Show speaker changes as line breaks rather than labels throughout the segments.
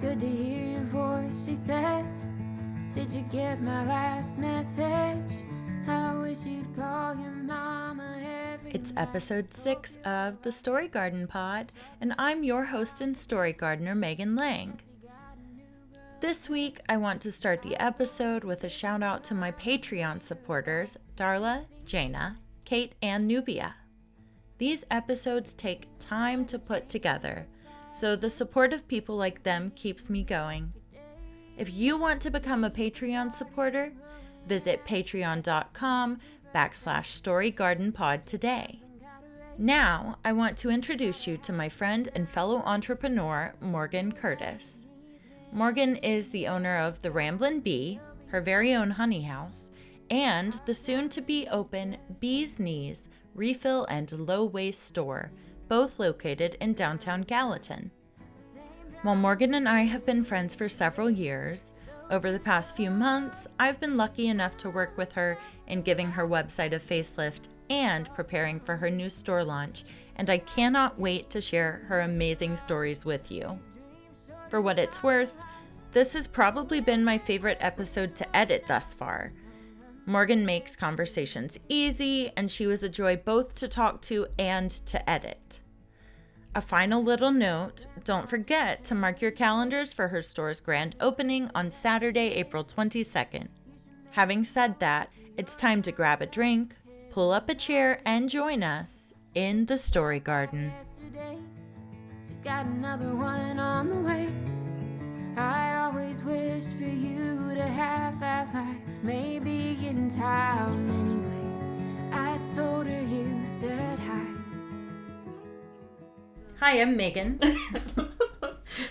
good to hear your voice, she says. Did you get my last message? I wish you'd call your mama
It's episode six of the Story Garden Pod, and I'm your host and story gardener, Megan Lang. This week, I want to start the episode with a shout out to my Patreon supporters, Darla, Jana, Kate, and Nubia. These episodes take time to put together, so the support of people like them keeps me going. If you want to become a Patreon supporter, visit patreon.com backslash storygardenpod today. Now, I want to introduce you to my friend and fellow entrepreneur, Morgan Curtis. Morgan is the owner of The Ramblin' Bee, her very own honey house, and the soon to be open Bee's Knees refill and low waste store, both located in downtown Gallatin. While Morgan and I have been friends for several years, over the past few months, I've been lucky enough to work with her in giving her website a facelift and preparing for her new store launch, and I cannot wait to share her amazing stories with you. For what it's worth, this has probably been my favorite episode to edit thus far. Morgan makes conversations easy, and she was a joy both to talk to and to edit. A final little note don't forget to mark your calendars for her store's grand opening on Saturday, April 22nd. Having said that, it's time to grab a drink, pull up a chair, and join us in the Story Garden.
I always wished for you to have that life. Maybe in town anyway. I told her you said hi.
Hi, I'm Megan.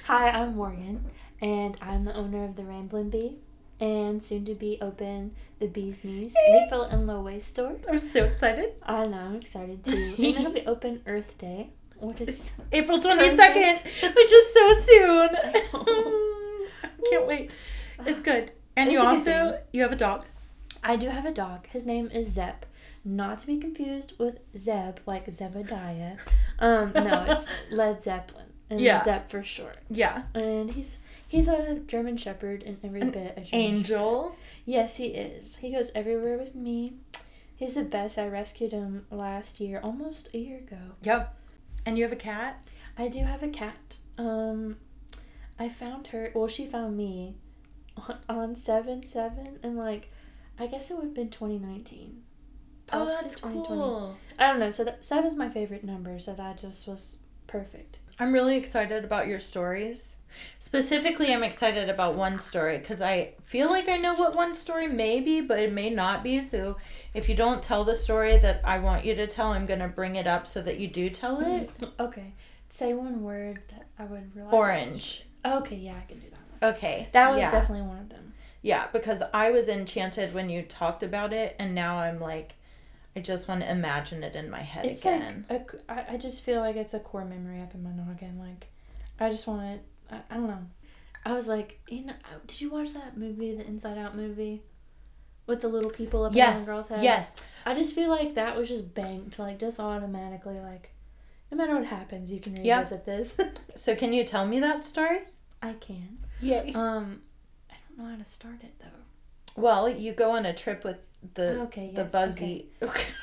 Hi, I'm Morgan, and I'm the owner of the Ramblin' Bee, and soon to be open the Bee's Knees refill and low waste store.
I'm so excited.
I know, I'm excited too. and it'll be open Earth Day, which is
April 22nd, which is so soon. Can't wait. It's good. And you
It's a good
also
thing.
You have a dog.
I do have a dog. His name is Zep, not to be confused with Zeb like Zebediah. Um, no, it's Led Zeppelin and
Yeah.
Zep for short.
Yeah.
And he's he's a German Shepherd in every
An
bit. A German
Angel.
Yes, he is. He goes everywhere with me. He's the best. I rescued him last year, almost a year ago.
Yep. And you have a cat?
I do have a cat. Um, I found her. Well, she found me on, seven seven, and like, I guess it would have been twenty nineteen.
Oh, that's cool.
I don't know. So that seven's my favorite number. So that just was perfect.
I'm really excited about your stories. Specifically, I'm excited about one story because I feel like I know what one story may be, but it may not be. So, if you don't tell the story that I want you to tell, I'm going to bring it up so that you do tell it.
okay. Say one word that I would realize.
Orange.
Okay, yeah, I can do that.
Okay.
That was
yeah.
definitely one of them.
Yeah, because I was enchanted when you talked about it, and now I'm like, I just want to imagine it in my head
It's
again.
like a, I, I just feel like it's a core memory up in my noggin. Like, I just want it. I, I don't know. I was like, you know, uh, did you watch that movie, the Inside Out movie, with the little people up in
yes,
the girl's head?
yes.
I just feel like that was just banked, like just automatically, like, no matter what happens, you can
Yep.
revisit this.
So can you tell me that story?
I can.
Yeah.
Um, I don't know how to start it though.
Well, you go on a trip with the
Okay.
the
Yes,
buzzy,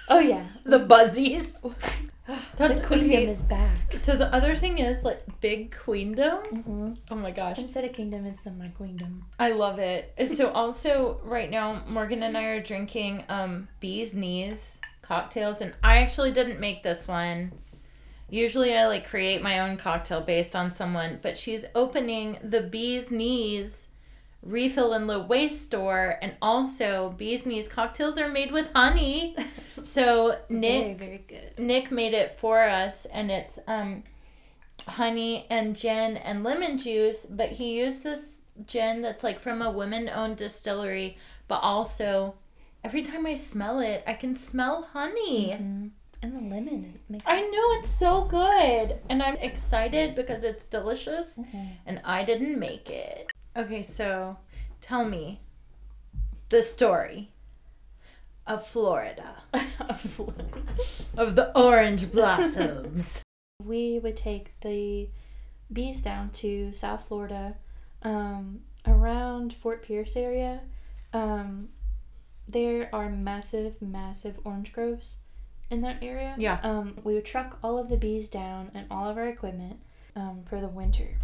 Oh yeah.
the buzzies. That's
the queendom
okay.
is back.
So the other thing is like big queendom.
Mm-hmm.
Oh my gosh,
Instead of kingdom, it's the my queendom.
I love it. So also right now, Morgan and I are drinking um bees knees cocktails, and I actually didn't make this one. Usually I like create my own cocktail based on someone, but she's opening the bees knees refill and low waste store, and also bees knees cocktails are made with honey. So Nick
Very very.
Nick made it for us, and it's um, honey and gin and lemon juice. But he used this gin that's like from a women-owned distillery, but also every time I smell it, I can smell honey.
Mhm. And the lemon is, makes
I know it's so good, and I'm excited because it's delicious,
Mhm.
and I didn't make it. Okay, so tell me the story of Florida, of the orange blossoms.
we would take the bees down to South Florida um, around Fort Pierce area, um, there are massive, massive orange groves in that area.
Yeah.
Um, we would truck all of the bees down and all of our equipment um, for the winter.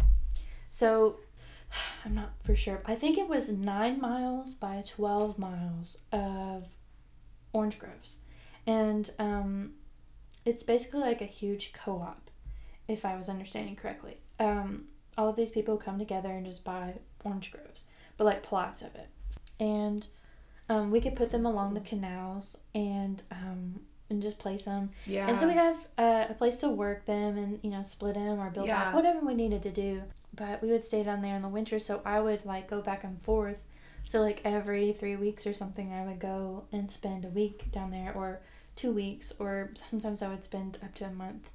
So I'm not for sure. I think it was nine miles by 12 miles of orange groves. And um, it's basically like a huge co op, if I was understanding correctly. Um, all of these people come together and just buy orange groves, but like plots of it. And um, we could put them along the canals and um, and just place them.
Yeah.
And so we have uh, a place to work them and you know split them or build
Yeah.
whatever we needed to do. But we would stay down there in the winter, so I would like go back and forth. So like every three weeks or something, I would go and spend a week down there, or two weeks, or sometimes I would spend up to a month.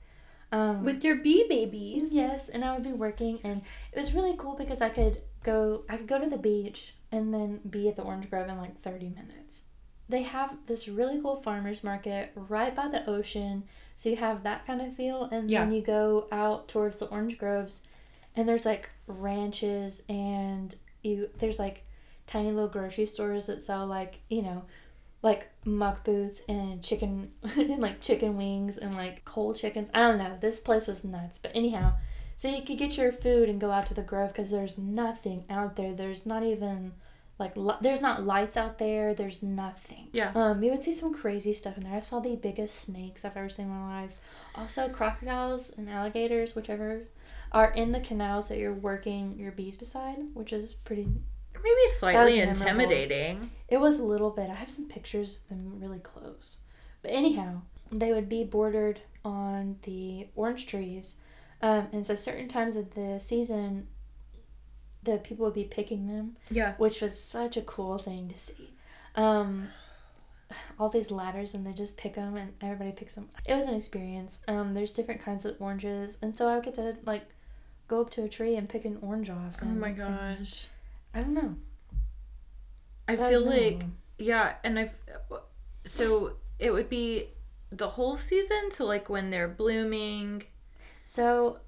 Um,
With your bee babies.
Yes, and I would be working, and it was really cool because I could go. I could go to the beach and then be at the orange grove in like thirty minutes. They have this really cool farmers market right by the ocean, so you have that kind of feel, and
Yeah.
then you go out towards the orange groves, and there's like ranches, and you there's like tiny little grocery stores that sell like you know like muck boots and chicken and like chicken wings and like cold chickens. I don't know. This place was nuts. But anyhow, so you could get your food and go out to the grove because there's nothing out there. There's not even like li- there's not lights out there. There's nothing.
Yeah.
Um, you would see some crazy stuff in there. I saw the biggest snakes I've ever seen in my life. Also, crocodiles and alligators, whichever, are in the canals that you're working your bees beside, which is pretty
Maybe slightly intimidating.
it was a little bit. I have some pictures of them really close. But anyhow, they would be bordered on the orange trees. Um, and so certain times of the season, the people would be picking them,
Yeah.
which was such a cool thing to see. Um, all these ladders and they just pick them and everybody picks them. It was an experience. Um, there's different kinds of oranges. And so I would get to like go up to a tree and pick an orange off.
Oh
and-
my
and-
gosh.
I don't know.
I
That
feel like yeah, and I so it would be the whole season, so like when they're blooming.
So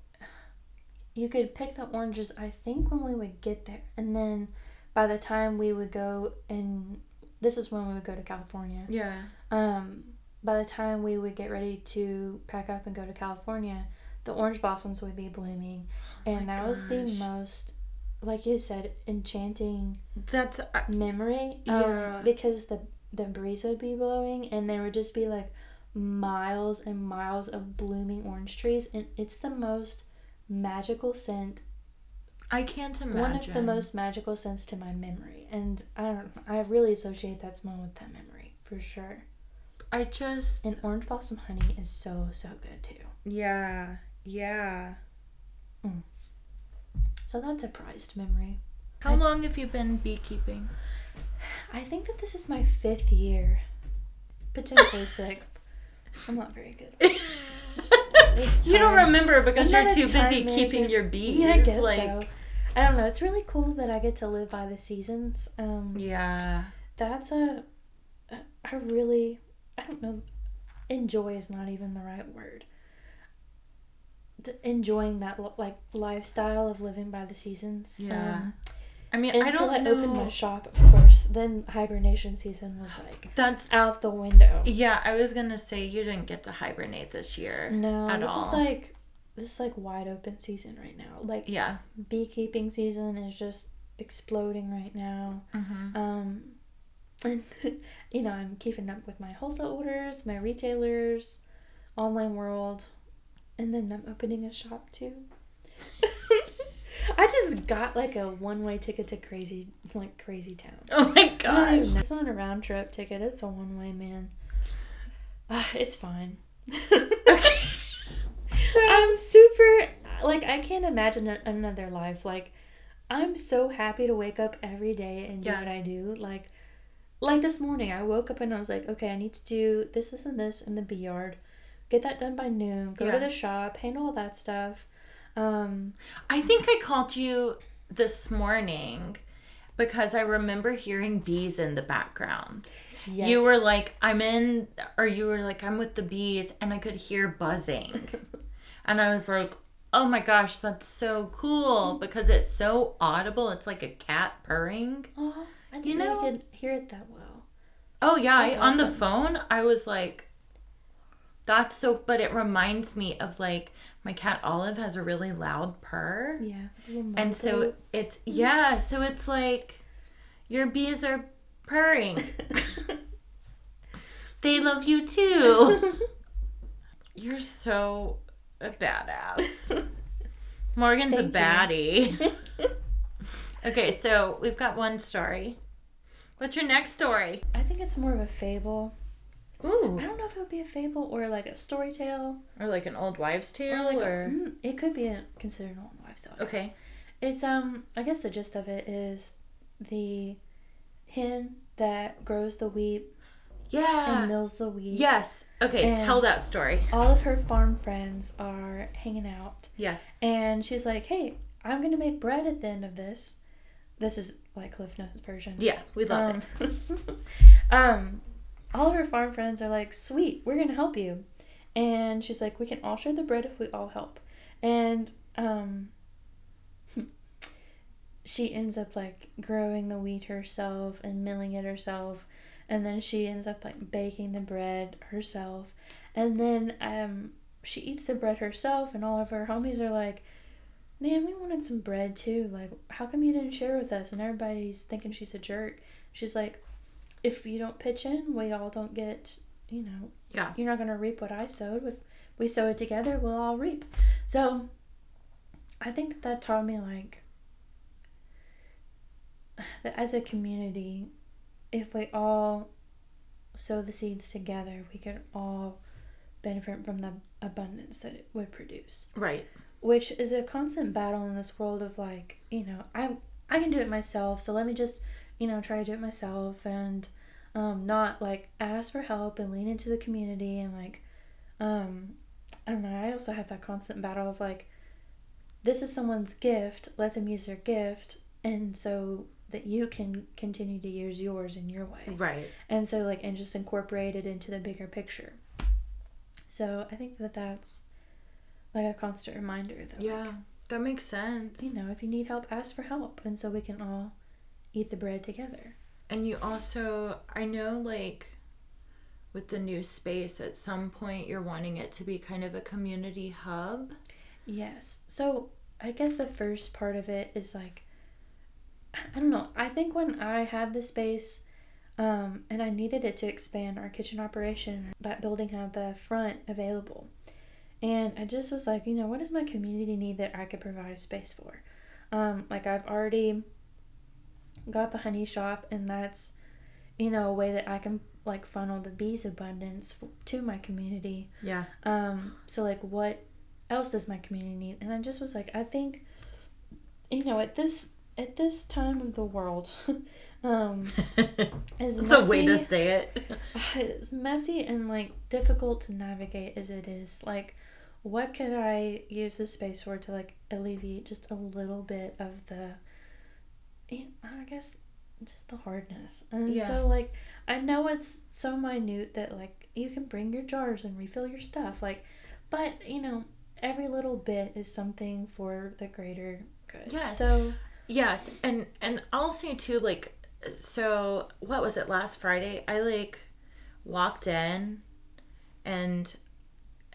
you could pick the oranges, I think, when we would get there. And then by the time we would go and this is when we would go to California.
Yeah.
Um, by the time we would get ready to pack up and go to California, the orange blossoms would be blooming. And
my
that was the most, like you said, enchanting
That's I-
memory. um,
Yeah.
Because the the breeze would be blowing and there would just be like miles and miles of blooming orange trees and it's the most magical scent.
I can't imagine.
one of the most magical scents to my memory and i don't i really associate that smell with that memory for sure.
I just
and orange blossom honey is so so good too.
Yeah yeah. Mm.
so that's a prized memory.
How long have you been beekeeping?
i think that this is my fifth year. Potentially sixth. I'm not very good
you don't remember because
I'm
you're too busy keeping your bees.
Yeah, I guess
like,
so. I don't know. It's really cool that I get to live by the seasons. Um,
Yeah.
That's a, I really, I don't know, enjoy is not even the right word. D- enjoying that like lifestyle of living by the seasons.
Yeah.
Um,
I mean, I
until
don't
I,
know.
opened my shop, of course. Then hibernation season was like
That's
out the window.
yeah. I was gonna say you didn't get to hibernate this year.
No,
at
this
all.
is like this is like wide open season right now. Like
Yeah.
beekeeping season is just exploding right now.
Mm-hmm.
Um, and you know, I'm keeping up with my wholesale orders, my retailers, online world, and then I'm opening a shop too. I just got like a one way ticket to crazy, like crazy town.
Oh my gosh.
It's not a round trip ticket. It's a one way, man. Ah, it's fine. I'm super like I can't imagine another life. Like I'm so happy to wake up every day and do
Yeah.
what I do. Like like this morning I woke up and I was like, okay, I need to do this, this, and this in the bee yard. Get that done by noon. Go
Yeah.
to the shop, handle all that stuff. Um,
I think I called you this morning because I remember hearing bees in the background.
yes.
You were like, I'm in, or you were like, I'm with the bees, and I could hear buzzing. and I was like, Oh my gosh, that's so cool because it's so audible. It's like a cat purring.
Oh, I didn't
You
know could hear it that well.
Oh yeah, I,
That's
on the phone I was like that's so but it reminds me of like my cat Olive has a really loud purr.
Yeah.
And so it's mm-hmm. yeah, so it's like your bees are purring. they love you too. You're so a badass. Morgan's
Thank
a baddie. okay, so we've got one story. What's your next story?
I think it's more of a fable.
Ooh.
I don't know if it would be a fable or like a story tale
Or like an old wives' tale,
or like
or,
a, it could be a, considered an old wives' tale.
Okay,
It's um I guess the gist of it is the hen that grows the wheat
yeah,
and mills the wheat.
yes. Okay, tell that story.
All of her farm friends are hanging out
Yeah,
and she's like, "Hey, I'm going to make bread at the end of this." This is like Cliff Notes version.
yeah, we love it.
um, um, all of her farm friends are like, "Sweet, we're gonna help you," and she's like, "We can all share the bread if we all help." And um, she ends up like growing the wheat herself and milling it herself, and then she ends up like baking the bread herself, and then um, she eats the bread herself, and all of her homies are like. Man, we wanted some bread too. Like, how come you didn't share with us? And everybody's thinking she's a jerk. She's like, if you don't pitch in, we all don't get, you know,
Yeah.
you're not going to reap what I sowed. If we sow it together, we'll all reap. So I think that, taught me, like, that as a community, if we all sow the seeds together, we can all benefit from the abundance that it would produce
Right.
which is a constant battle in this world of like you know i i can do it myself so let me just you know try to do it myself and um not like ask for help and lean into the community and like um i don't know i also have that constant battle of like this is someone's gift let them use their gift and so that you can continue to use yours in your way
Right.
and so like and just incorporate it into the bigger picture so i think that that's like a constant reminder that
Yeah,
like,
that makes sense.
you know if you need help ask for help and so we can all eat the bread together.
And you also, I know, like, with the new space, at some point you're wanting it to be kind of a community hub.
yes. So i guess the first part of it is like i don't know. I think when i had the space um, and i needed it to expand our kitchen operation that building had the front available. And i just was like you know what does my community need that i could provide a space for? Um, like i've already got the honey shop and that's you know a way that i can like funnel the bees abundance f- to my community
Yeah.
um, so like what else does my community need? And I just was like, I think you know, at this at this time of the world, um as
It's a way to
messy-
say it.
as messy and like difficult to navigate as it is, like what could I use this space for to like alleviate just a little bit of the I guess just the hardness. And
Yeah.
so like I know it's so minute that like you can bring your jars and refill your stuff like but you know every little bit is something for the greater good.
Yes.
So
Yes, and and I'll say too, like, so what was it last Friday? I like walked in, and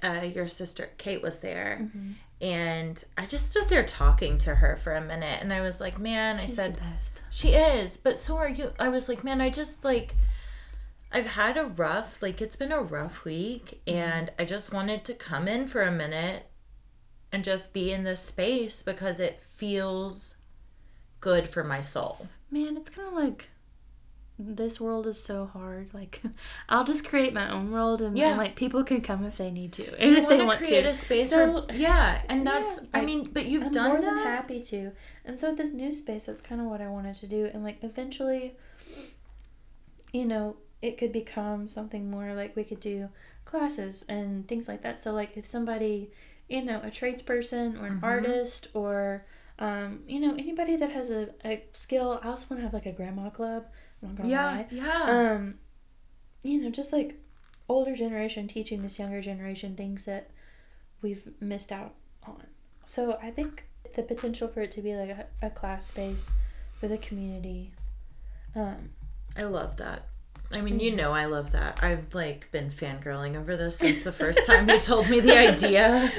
uh, your sister Kate was there,
Mm-hmm.
and I just stood there talking to her for a minute, and I was like, man, I
she's
said
the best.
she is, but so are you. I was like, man, I just like. I've had a rough, like, it's been a rough week, and I just wanted to come in for a minute and just be in this space because it feels good for my soul.
Man, it's kind of like this world is so hard. Like, I'll just create my own world, and,
Yeah.
and, like people can come if they need to, and
I
if they want
create
to.
a space
So-
for yeah, and
Yeah,
that's I,
I-
mean, but you've
I'm
done
more
that.
than happy to. And so this new space, that's kind of what I wanted to do, and like eventually, you know, it could become something more like we could do classes and things like that. So like if somebody, you know, a tradesperson or an
Mhm.
artist or um, you know, anybody that has a, a skill, I also want to have like a grandma club. I'm not gonna
Yeah,
lie.
yeah.
Um, you know, just like older generation teaching this younger generation things that we've missed out on. So I think the potential for it to be like a, a class space for the community. Um,
I love that. I mean, you know, I love that. I've like been fangirling over this since the first time you told me the idea.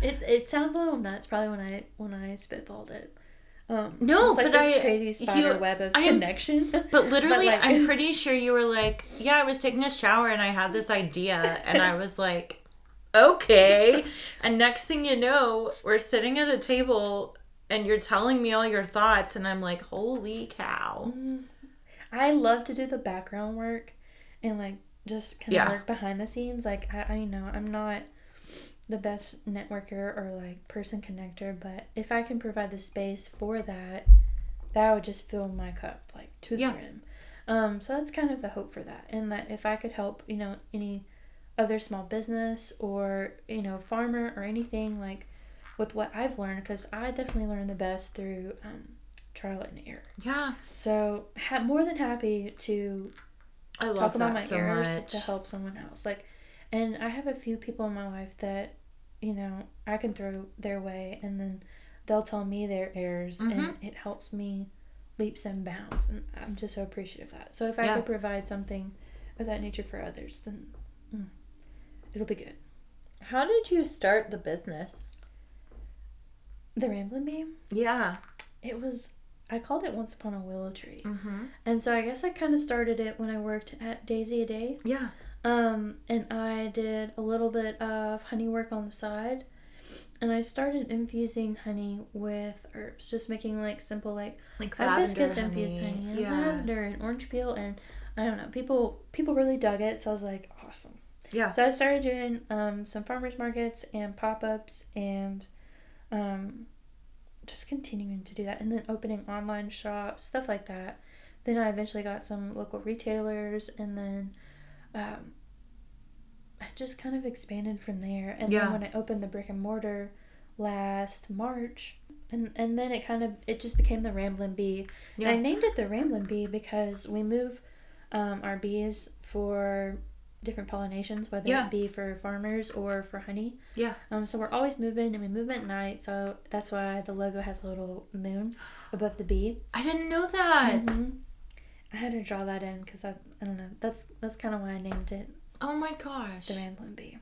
it it sounds a little nuts probably when I when I spitballed it. Um,
No,
it's like
but
this
I-
crazy spider
you-
web of
I
connection.
But literally,
like-
I'm pretty sure you were like, yeah, I was taking a shower and I had this idea, and I was like, okay. And next thing you know, we're sitting at a table and you're telling me all your thoughts, and I'm like, holy cow.
I love to do the background work and like just kind of
Yeah.
work behind the scenes. Like I, I know I'm not the best networker or like person connector, but if I can provide the space for that, that would just fill my cup like to the
Yeah.
brim. Um, so that's kind of the hope for that, and that if I could help, you know, any other small business or you know farmer or anything like with what I've learned, because I definitely learned the best through um, trial and error.
Yeah,
So, ha- more than happy to
I love
talk about
that
my
so
errors
much.
to help someone else. Like, and I have a few people in my life that, you know, I can throw their way, and then they'll tell me their errors, and
Mhm.
it helps me leaps and bounds. And I'm just so appreciative of that. So, if I
Yeah.
could provide something of that nature for others, then mm, it'll be good.
How did you start the business?
The Ramblin' Bee,
Yeah.
it was. I called it Once Upon a Willow Tree.
Mm-hmm.
And so I guess I kind of started it when I worked at Daisy a Day.
Yeah.
Um, and I did a little bit of honey work on the side. And I started infusing honey with herbs, just making like simple like
Like
hibiscus
lavender
infused honey and
Yeah.
lavender and orange peel and I don't know, people people really dug it, so I was like, awesome.
Yeah.
So I started doing um, some farmers markets and pop ups and um, just continuing to do that, and then opening online shops, stuff like that. Then I eventually got some local retailers, and then um, I just kind of expanded from there. And
Yeah.
then when I opened the brick and mortar last March, and and then it kind of it just became the Ramblin' Bee.
Yeah.
And I named it the Ramblin' Bee because we move um, our bees for different pollinations, whether
Yeah.
it be for farmers or for honey.
Yeah.
Um, so we're always moving, and we move at night. So that's why the logo has a little moon above the bee.
I didn't know that.
Mhm. I had to draw that in because I, I don't know. That's that's kind of why I named it
Oh my gosh.
the Ramblin' Bee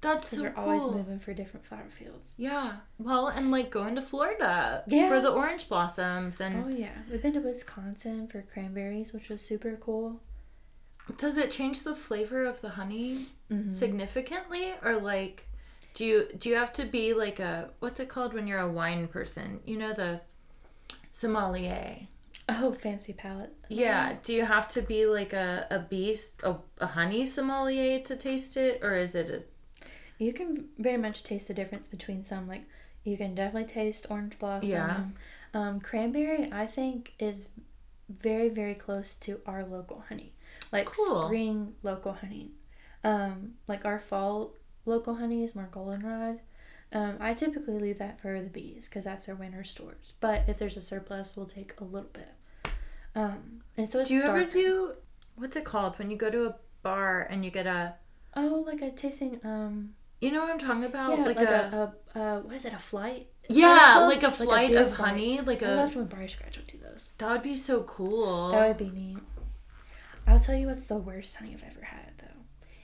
That's so
we're
cool.
always moving for different flower fields.
Yeah. Well, and like going to Florida
Yeah.
for the orange blossoms and
Oh yeah, we've been to Wisconsin for cranberries, which was super cool.
does it change the flavor of the honey
Mhm.
significantly or like do you do you have to be like a what's it called when you're a wine person? You know the sommelier.
Oh, fancy palate.
Yeah, do you have to be like a a beast, a, a honey sommelier to taste it or is it a
You can very much taste the difference between some. Like, you can definitely taste orange blossom.
Yeah.
Um, cranberry, I think, is very, very close to our local honey. Like
Cool.
spring local honey. Um, like our fall local honey is more goldenrod. Um, I typically leave that for the bees because that's their winter stores. But if there's a surplus, we'll take a little bit. Um, and so it's
Do you ever do what's it called when you go to a bar and you get a
Oh, like a tasting. Um,
you know what I'm talking about?
yeah,
like,
like,
a,
a, a, uh, what is it? A flight? Is that what it's
Yeah, like a flight
bee
of
flight.
honey, like
I
a
loved when Bar Scratch would do those.
that would be so cool.
That would be neat. I'll tell you what's the worst honey I've ever had.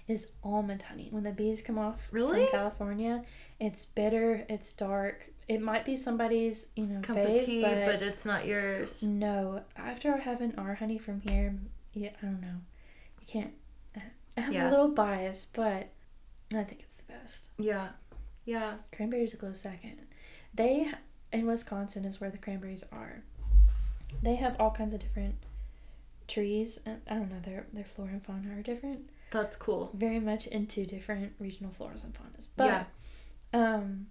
Is almond honey. When the bees come off
Really?
from California, it's bitter, it's dark. It might be somebody's, you know,
cup
fave,
of tea,
but,
but it's not yours.
no. After having our honey from here, yeah, I don't know. You can't. I'm
Yeah.
a little biased, but I think it's the best.
Yeah, yeah.
Cranberries a close second. They in Wisconsin is where the cranberries are. They have all kinds of different trees, and I don't know their their flora and fauna are different.
That's cool.
Very much into different regional floras and faunas. But
Yeah.
um,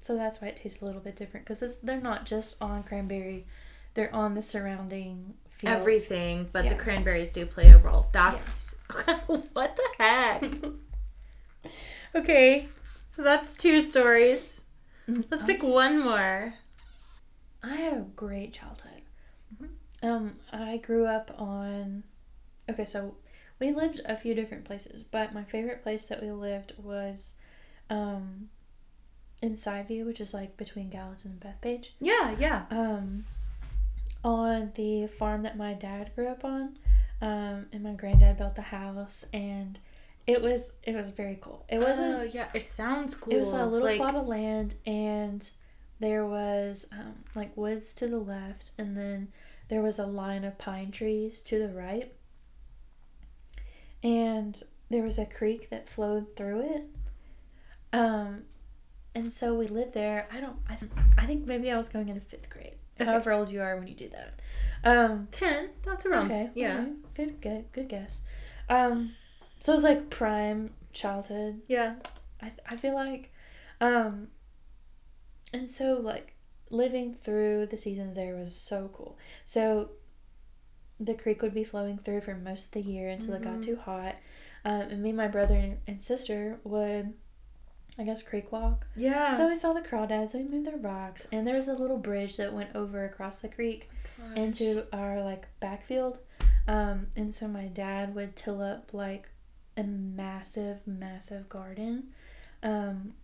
so that's why it tastes a little bit different because they're not just on cranberry, they're on the surrounding fields.
Everything, but
Yeah.
the cranberries do play a role. That's what the heck. okay, so that's two stories. Let's pick one more.
I had a great childhood.
Mm-hmm.
Um, I grew up on. Okay, so we lived a few different places, but my favorite place that we lived was, um, in Siveview, which is like between Gallatin and Bethpage.
Yeah, yeah.
Um, on the farm that my dad grew up on, um, and my granddad built the house, and it was it was very cool. It wasn't.
Oh, yeah, it sounds cool.
It was a little
like,
plot of land, and there was um, like woods to the left, and then there was a line of pine trees to the right. And there was a creek that flowed through it. Um, and so we lived there. I don't. I, th- I think maybe I was going into fifth grade.
Okay.
However old you are when you do that. Um,
10. That's around.
okay.
Yeah.
alright, Good. Good. Good guess. Um, so it was like prime childhood
Yeah.
I, I feel like um and so like living through the seasons there was so cool so the creek would be flowing through for most of the year until it got
Mhm.
too hot um, and me and my brother and sister would i guess creek walk
Yeah.
so we saw the crawdads we moved their rocks and there was a little bridge that went over across the creek into our like backfield um and so my dad would till up like a massive massive garden um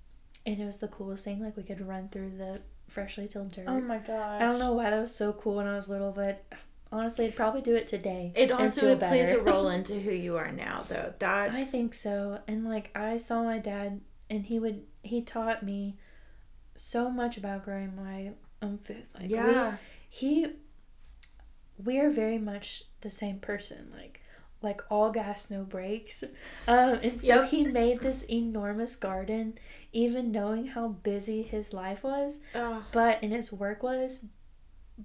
and it was the coolest thing like we could run through the freshly tilled dirt
Oh my gosh.
i don't know why that was so cool when i was little but honestly i'd probably do it today
It also
feel
plays a role into who you are now, though. That's
i think so. And like i saw my dad and he would he taught me so much about growing my own food. Like we-
yeah.
he we are very much the same person. Like like all gas no brakes. Um and so
Yep.
he made this enormous garden even knowing how busy his life was.
Oh,
but and his work was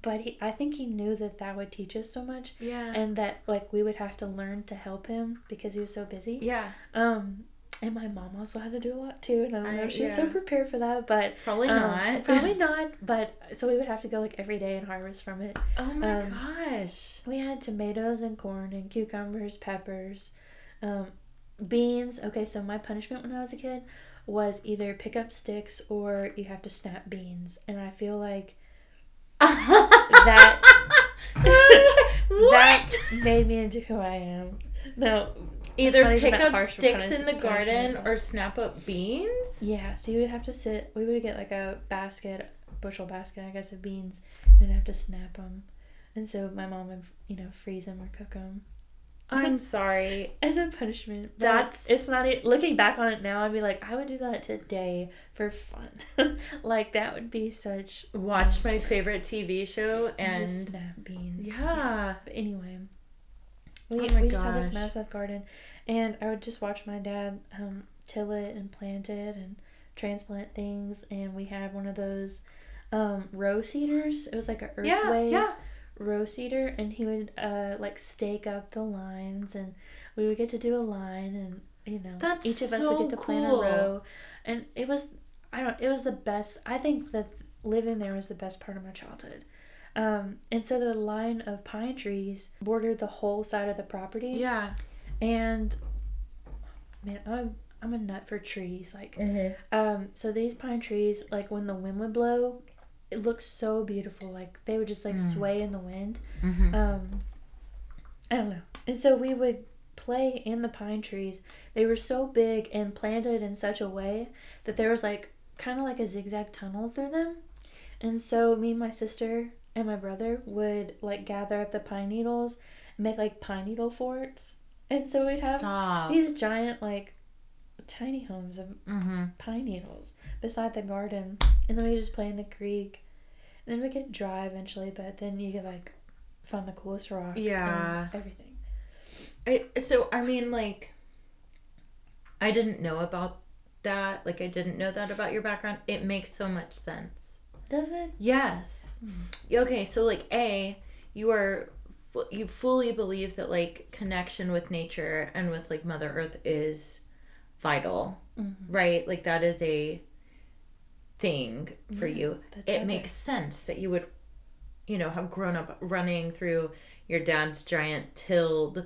but he i think he knew that that would teach us so much
yeah.
and that like we would have to learn to help him because he was so busy
yeah.
um and my mom also had to do a lot too and i don't know if she was so prepared for that but
Probably
um,
not.
probably not but so we would have to go like every day and harvest from it
Oh my
um,
gosh.
we had tomatoes and corn and cucumbers, peppers, um, beans. Okay, so my punishment when I was a kid was either pick up sticks or you have to snap beans. And I feel like
that. what?
that made me into who I am. No,
Either pick up sticks in the garden or snap up beans.
yeah, so you would have to sit, we would get like a basket, bushel basket, I guess, of beans and have to snap them. And so my mom would, you know, freeze them or cook them.
I'm sorry.
as a punishment.
That's-
it's not e- looking back on it now. I'd be like, I would do that today for fun. like that would be such
Watch my favorite TV show and
just snap beans.
yeah.
But anyway, we,
Oh
we just had this massive garden, and I would just watch my dad um, till it and plant it and transplant things. And we had one of those um, row seeders. It was like a
Yeah,
Earthway
yeah.
Row seeder and he would uh like stake up the lines and we would get to do a line and you know
That's
each of us would get to plant
cool.
a row and it was i don't it was the best i think that living there was the best part of my childhood um and so the line of pine trees bordered the whole side of the property
Yeah.
and man i'm i'm a nut for trees like
Mm-hmm.
um, so these pine trees, like when the wind would blow, it looked so beautiful. Like they would just like
Mm.
sway in the wind.
Mm-hmm.
Um, I don't know. And so we would play in the pine trees. They were so big and planted in such a way that there was like kind of like a zigzag tunnel through them. And so me and my sister and my brother would like gather up the pine needles and make like pine needle forts. And so we'd have
Stop.
these giant like tiny homes of
mm-hmm.
pine needles beside the garden, and then we just play in the creek. And then we get dry eventually, but then you get like find the coolest rocks.
Yeah.
and everything.
I, so I mean, like, I didn't know about that. Like, I didn't know that about your background. It makes so much sense.
Does it?
Yes. Okay, so like, a, you are, you fully believe that like connection with nature and with like Mother Earth is vital,
Mhm.
right? Like that is a thing for
Yeah,
you. It makes sense that you would, you know, have grown up running through your dad's giant tilled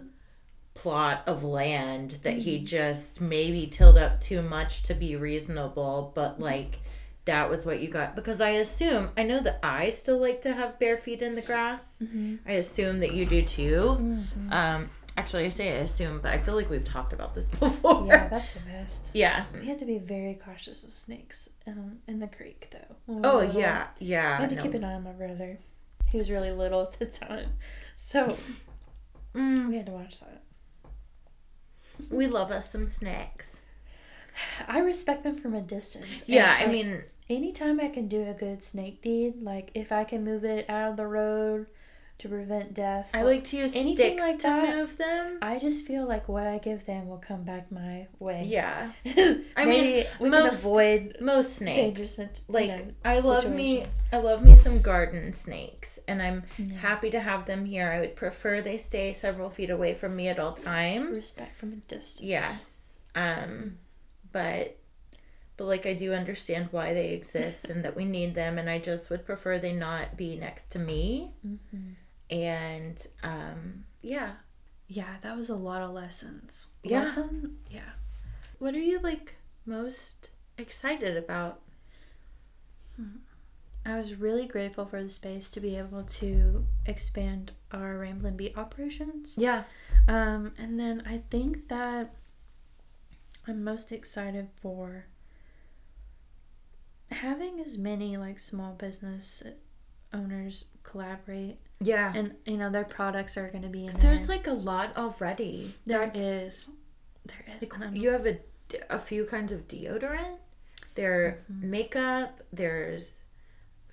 plot of land that
Mm-hmm.
he just maybe tilled up too much to be reasonable, but like that was what you got. Because I assume, I know that I still like to have bare feet in the grass.
Mm-hmm.
I assume that you do too.
Mm-hmm.
Um, Actually, I say I assume, but I feel like we've talked about this before.
Yeah, that's the best.
yeah.
We had to be very cautious of snakes um, in the creek, though. we
Oh yeah, yeah.
I had to
no.
keep an eye on my brother. He was really little at the time, so
Mm,
we had to watch that.
we love us some snakes.
I respect them from a distance. and,
Yeah, I
like,
mean,
anytime I can do a good snake deed, like if I can move it out of the road to prevent death,
I like to use
anything
sticks
like
to
that.
move them.
I just feel like what I give them will come back my way.
Yeah,
I
mean,
we
most-
can avoid
most snakes.
dangerous, sit- you
Like
know,
I love me. I love me some garden snakes, and I'm
Yeah.
happy to have them here. I would prefer they stay several feet away from me at all times.
Respect from a distance.
Yes. Um but but like I do understand why they exist and that we need them and I just would prefer they not be next to me.
Mhm.
And um yeah.
Yeah, that was a lot of lessons.
Yeah.
Lesson? Yeah.
What are you like most excited about?
I was really grateful for the space to be able to expand our Ramblin' Beat operations.
Yeah.
Um, and then I think that I'm most excited for having as many like small business owners collaborate
Yeah.
and you know their products are going to be in there.
there's like a lot already.
there
That's-
is there is
Like, you have a, a few kinds of deodorant. There
Mm-hmm.
makeup. There's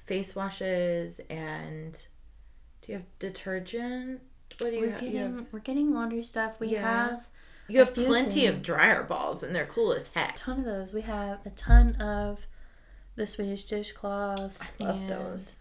face washes and do you have detergent? What do you
we're
have?
getting
You have,
we're getting laundry stuff. We
Yeah.
have
you have plenty of dryer balls and they're cool as
a ton of those. We have a ton of the Swedish dishcloths.
I love
and
those.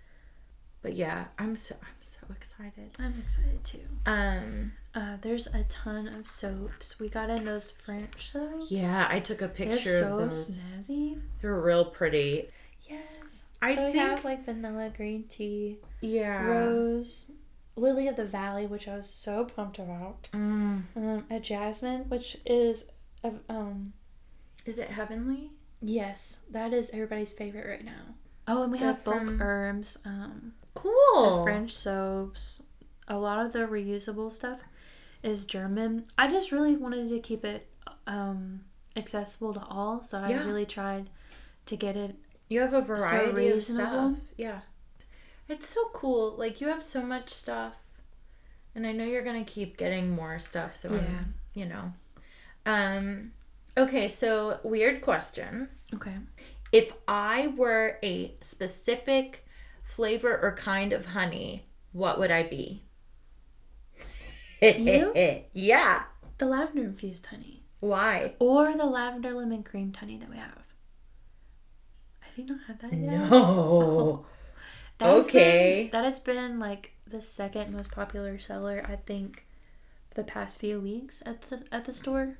But yeah, I'm so I'm so excited.
I'm excited too.
Um
Uh, there's a ton of soaps. We got in those French soaps.
yeah, I took a picture They're
so
of those.
snazzy.
They're real pretty.
Yes.
I
so we have like vanilla green tea,
Yeah.
rose, lily of the valley, which I was so pumped about.
Mm.
Um, a jasmine, which is a, um
Is it heavenly?
yes, that is everybody's favorite right now. Oh, and we have
Stuff
bulk
from-
herbs, um,
Cool.
the French soaps. A lot of the reusable stuff is German. I just really wanted to keep it um accessible to all, so I
Yeah.
really tried to get it
You have a variety of stuff. Yeah. It's so cool. Like you have so much stuff. And I know you're going to keep getting more stuff, so
Yeah.
I'm, you know. Um okay, so weird question.
Okay.
If I were a specific flavor or kind of honey, what would I be?
You?
yeah.
The lavender infused honey.
Why?
Or the lavender lemon cream honey that we have. Have you not had that yet?
No.
That has
Okay.
been- that has been like the second most popular seller, I think, the past few weeks at the at the store.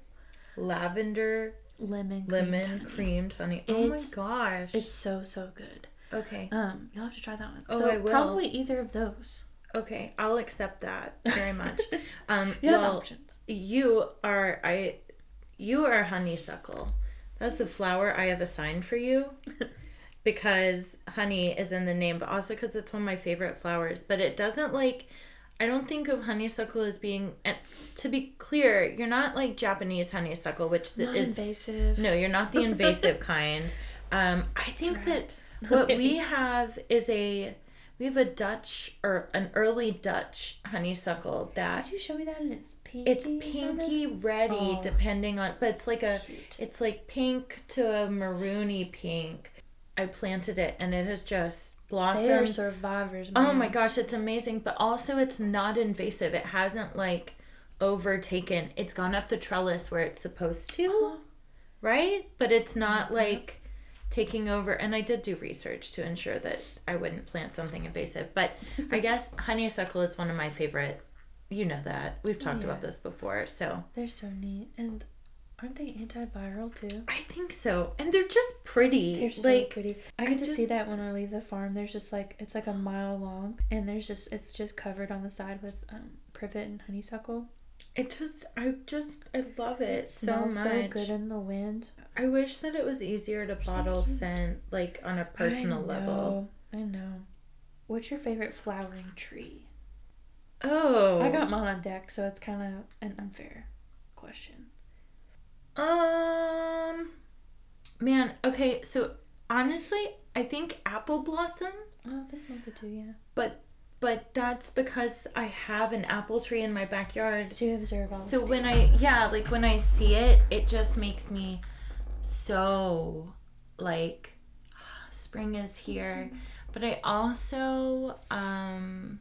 Lavender
Lemon creamed
lemon
honey.
creamed honey. Oh my gosh.
It's so so good.
Okay.
Um, you'll have to try that one.
Oh,
so
I will.
probably either of those.
Okay, I'll accept that very much. Um,
You have
well,
options.
you are I, you are honeysuckle. That's the flower I have assigned for you, because honey is in the name, but also because it's one of my favorite flowers. But it doesn't like. I don't think of honeysuckle as being. And to be clear, you're not like Japanese honeysuckle, which
Not
is
invasive.
no, you're not the invasive kind. Um, I think
Drat.
that what we have is a we have a Dutch or an early Dutch honeysuckle that
Did you show me that? And it's pinky.
it's pinky ready
Oh.
depending on but it's like a
Cute.
it's like pink to a maroony pink. I planted it and it has just blossomed.
They are survivors.
Oh my gosh, it's amazing, but also it's not invasive. It hasn't like overtaken. It's gone up the trellis where it's supposed to
Uh-huh.
right? But it's not
Mhm.
like taking over. And I did do research to ensure that I wouldn't plant something invasive. But I guess honeysuckle is one of my favorite. You know that we've talked about this before, so
They're so neat, and aren't they antiviral too?
I think so. And they're just pretty.
They're so
like
pretty. I
I
get to see that when I leave the farm. There's just like it's like a mile long, and there's just it's just covered on the side with um, privet and honeysuckle.
It just, I just, I love it,
It
so much.
so good in the wind.
I wish that it was easier to bottle
cute.
scent, like on a personal
I
level.
I know. What's your favorite flowering tree?
Oh.
I got mine on deck, so it's kind of an unfair question.
Um. Man, okay, so honestly, I think apple blossom,
Oh, this might be too, yeah.
but but that's because I have an apple tree in my backyard.
So you observe all the
So when I yeah, like when I see it, it just makes me so like spring is here. But I also um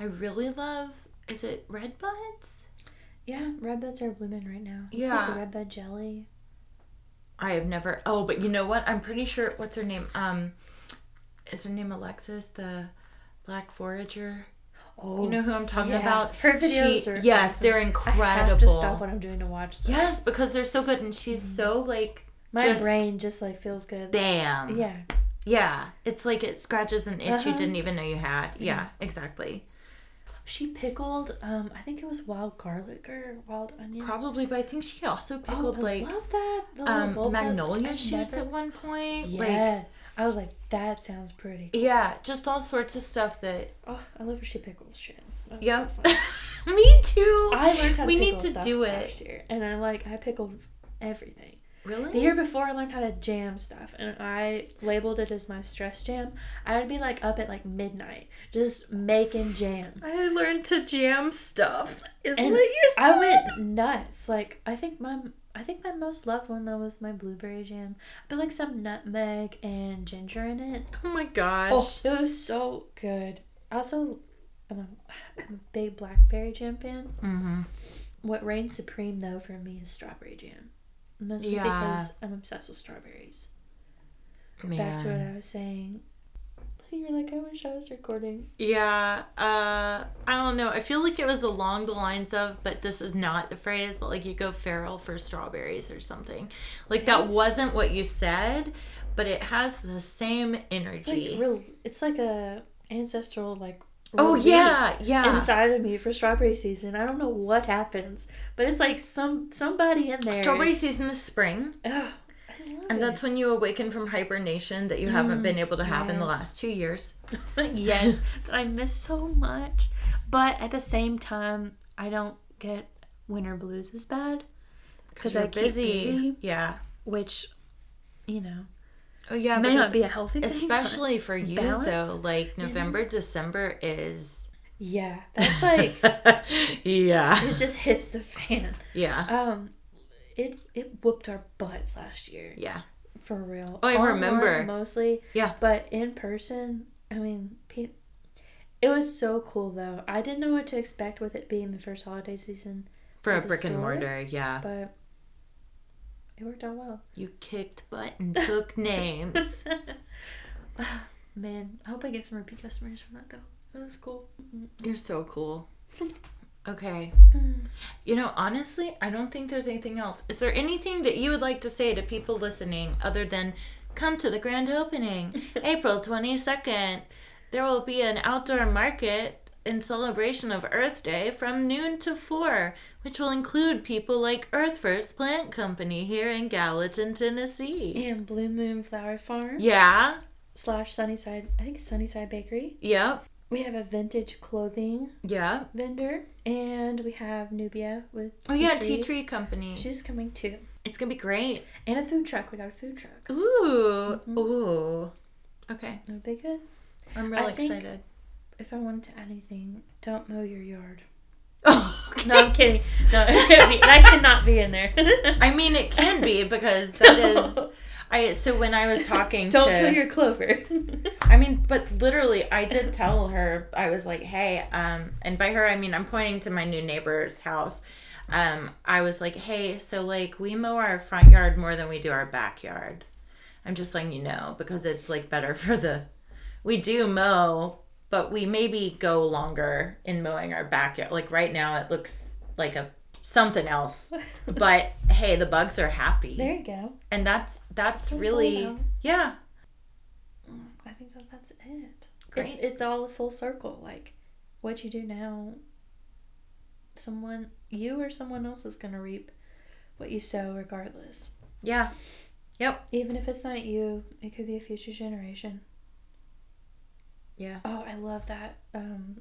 I really love is it red buds?
Yeah, red buds are blooming right now. It's
Yeah.
Like red bud jelly.
I have never Oh, but you know what? I'm pretty sure what's her name? Um is her name Alexis, the black forager?
Oh,
You know who I'm talking
yeah.
about?
Her videos
She-
are
Yes,
awesome.
they're incredible.
I have to stop what I'm doing to watch them.
Yes, because they're so good and she's so like
My
just
brain just like feels good.
bam.
Yeah.
Yeah, it's like it scratches an itch you
Uh-huh.
didn't even know you had. Yeah, exactly.
She pickled, um, I think it was wild garlic or wild onion.
Probably, but I think she also
Oh,
pickled
I
like
love that. The
um. Magnolia shoots
never-
at one point.
Yes. I was like, that sounds pretty.
Like yeah, just all sorts of stuff that
Oh, I love where she pickles shit. That's so
Yep.
fun.
Me too.
I learned how to
We need to
stuff
do
last
it.
year, and I like I pickled everything.
Really?
The year before, I learned how to jam stuff, and I labeled it as my stress jam. I would be like up at like midnight, just making jam.
I learned to jam stuff. Is
And
what you said.
I went nuts. Like I think my I think my most loved one though was my blueberry jam. I put like some nutmeg and ginger in it.
Oh my gosh.
Oh, it was so good. I also I'm a, I'm a big blackberry jam fan.
Mm-hmm.
What reigns supreme though for me is strawberry jam. Mostly
Yeah.
because I'm obsessed with strawberries. Back to what I was saying. You're like, I wish I was recording.
Yeah, uh, I don't know. I feel like it was along the lines of, but this is not the phrase, but like you go feral for strawberries or something. Like that wasn't what you said, but it has the same
It's
energy.
like real. It's like a ancestral like.
Oh, yeah, yeah.
Inside of me for strawberry season. I don't know what happens, but it's like some somebody in there.
Strawberry season is spring,
Ugh,
and that's when you awaken from hibernation that you haven't
Mm,
been able to have in the last two years.
yes, that I miss so much. But at the same time, I don't get winter blues as bad because I
you're
keep busy,
Yeah.
which, you know,
Oh yeah,
may not be a healthy thing.
especially for you
balance,
though. Like? November, December is.
Yeah, that's like
yeah.
it just hits the fan.
Yeah.
Um, it it whooped our butts last year
Yeah.
for real.
Oh, I remember.
mostly.
Yeah.
but in person, I mean, pe- it was so cool though. I didn't know what to expect with it being the first holiday season,
For a brick and mortar, yeah.
but it worked out well.
You kicked butt and took names.
Man, I hope I get some repeat customers from that though. That was cool.
You're so cool. Okay. Mm. You know, honestly, I don't think there's anything else. Is there anything that you would like to say to people listening other than come to the grand opening, April 22nd? There will be an outdoor market in celebration of Earth Day from noon to 4, which will include people like Earth First Plant Company here in Gallatin, Tennessee.
And Blue Moon Flower Farm
Yeah.
slash Sunnyside. I think it's Sunnyside Bakery.
Yep.
We have a vintage clothing
yeah
vendor, and we have Nubia with.
Oh yeah,
Tea
Tea Tree Company.
She's coming too,
It's gonna be great.
and a food truck. We got a food truck.
Ooh,
Mm-hmm.
ooh. Okay,
That would be good.
I'm really
I think-
excited.
If I wanted to add anything, don't mow your yard.
Oh, okay.
No, I'm kidding. No, it can't be. That cannot be in there.
I mean, it can be because that is. I so when I was talking
don't
to,
kill your clover.
I mean, but literally, I did tell her I was like, hey, um, and by her I mean I'm pointing to my new neighbor's house. Um, I was like, hey, so like we mow our front yard more than we do our backyard. I'm just letting you know because it's like better for the. We do mow, but we maybe go longer in mowing our backyard. Like right now, it looks like a something else. But hey, the bugs are happy,
there you go.
and that's that's
That's
really yeah.
I think that that's it.
Great.
It's it's all a full circle. Like what you do now, someone you or someone else is gonna reap what you sow, regardless.
Yeah. Yep.
Even if it's not you, it could be a future generation.
Yeah.
Oh, I love that. Um,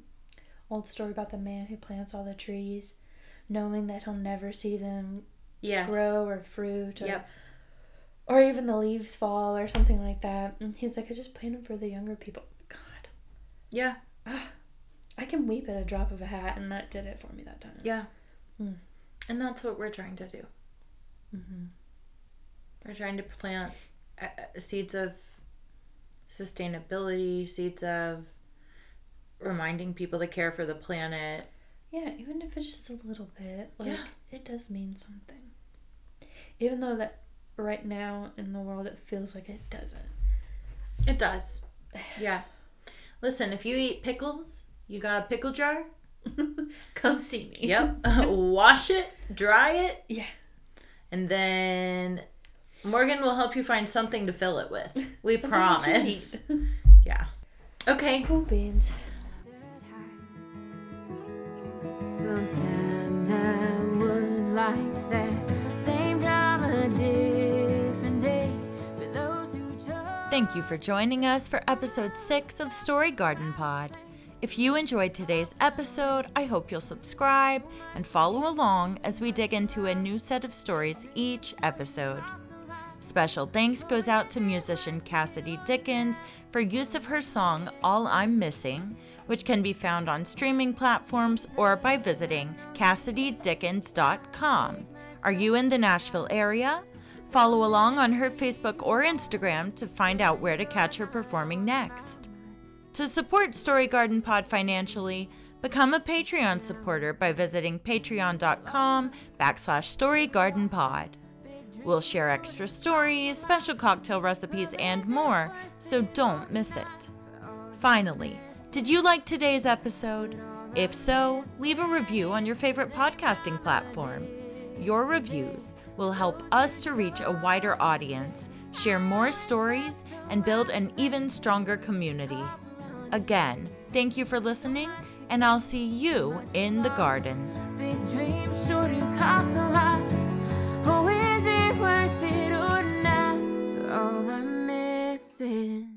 old story about the man who plants all the trees, knowing that he'll never see them
Yes.
grow or fruit or
Yep.
or even the leaves fall or something like that. And he's like, I just planted them for the younger people. God,
Yeah.
I can weep at a drop of a hat, and that did it for me that time.
Yeah.
Mm.
And that's what we're trying to do.
Mm-hmm.
We're trying to plant uh, uh, seeds of sustainability, seeds of reminding people to care for the planet.
Yeah, even if it's just a little bit, like
Yeah.
it does mean something. Even though that right now in the world it feels like it doesn't.
It does. Yeah. Listen, if you eat pickles, you got a pickle jar.
Come see me.
Yep. Wash it, dry it,
Yeah.
and then Morgan will help you find something to fill it with. We
Something that you
promise. Yeah. Okay.
Cool beans.
Sometimes I would like that same time a different day for those who chose.
Thank you for joining us for episode 6 of Story Garden Pod. If you enjoyed today's episode, I hope you'll subscribe and follow along as we dig into a new set of stories each episode. Special thanks goes out to musician Cassidy Dickens for use of her song All I'm Missing, which can be found on streaming platforms or by visiting CassidyDickens.com. Are you in the Nashville area? Follow along on her Facebook or Instagram to find out where to catch her performing next. To support Story Garden Pod financially, become a Patreon supporter by visiting patreon.com backslash storygardenpod. We'll share extra stories, special cocktail recipes, and more, so don't miss it. Finally, did you like today's episode? If so, leave a review on your favorite podcasting platform. Your reviews will help us to reach a wider audience, share more stories, and build an even stronger community. Again, thank you for listening, and I'll see you in the garden.
Big dreams, sure cost a lot. Oh, is it worth it or not? For all I'm missing.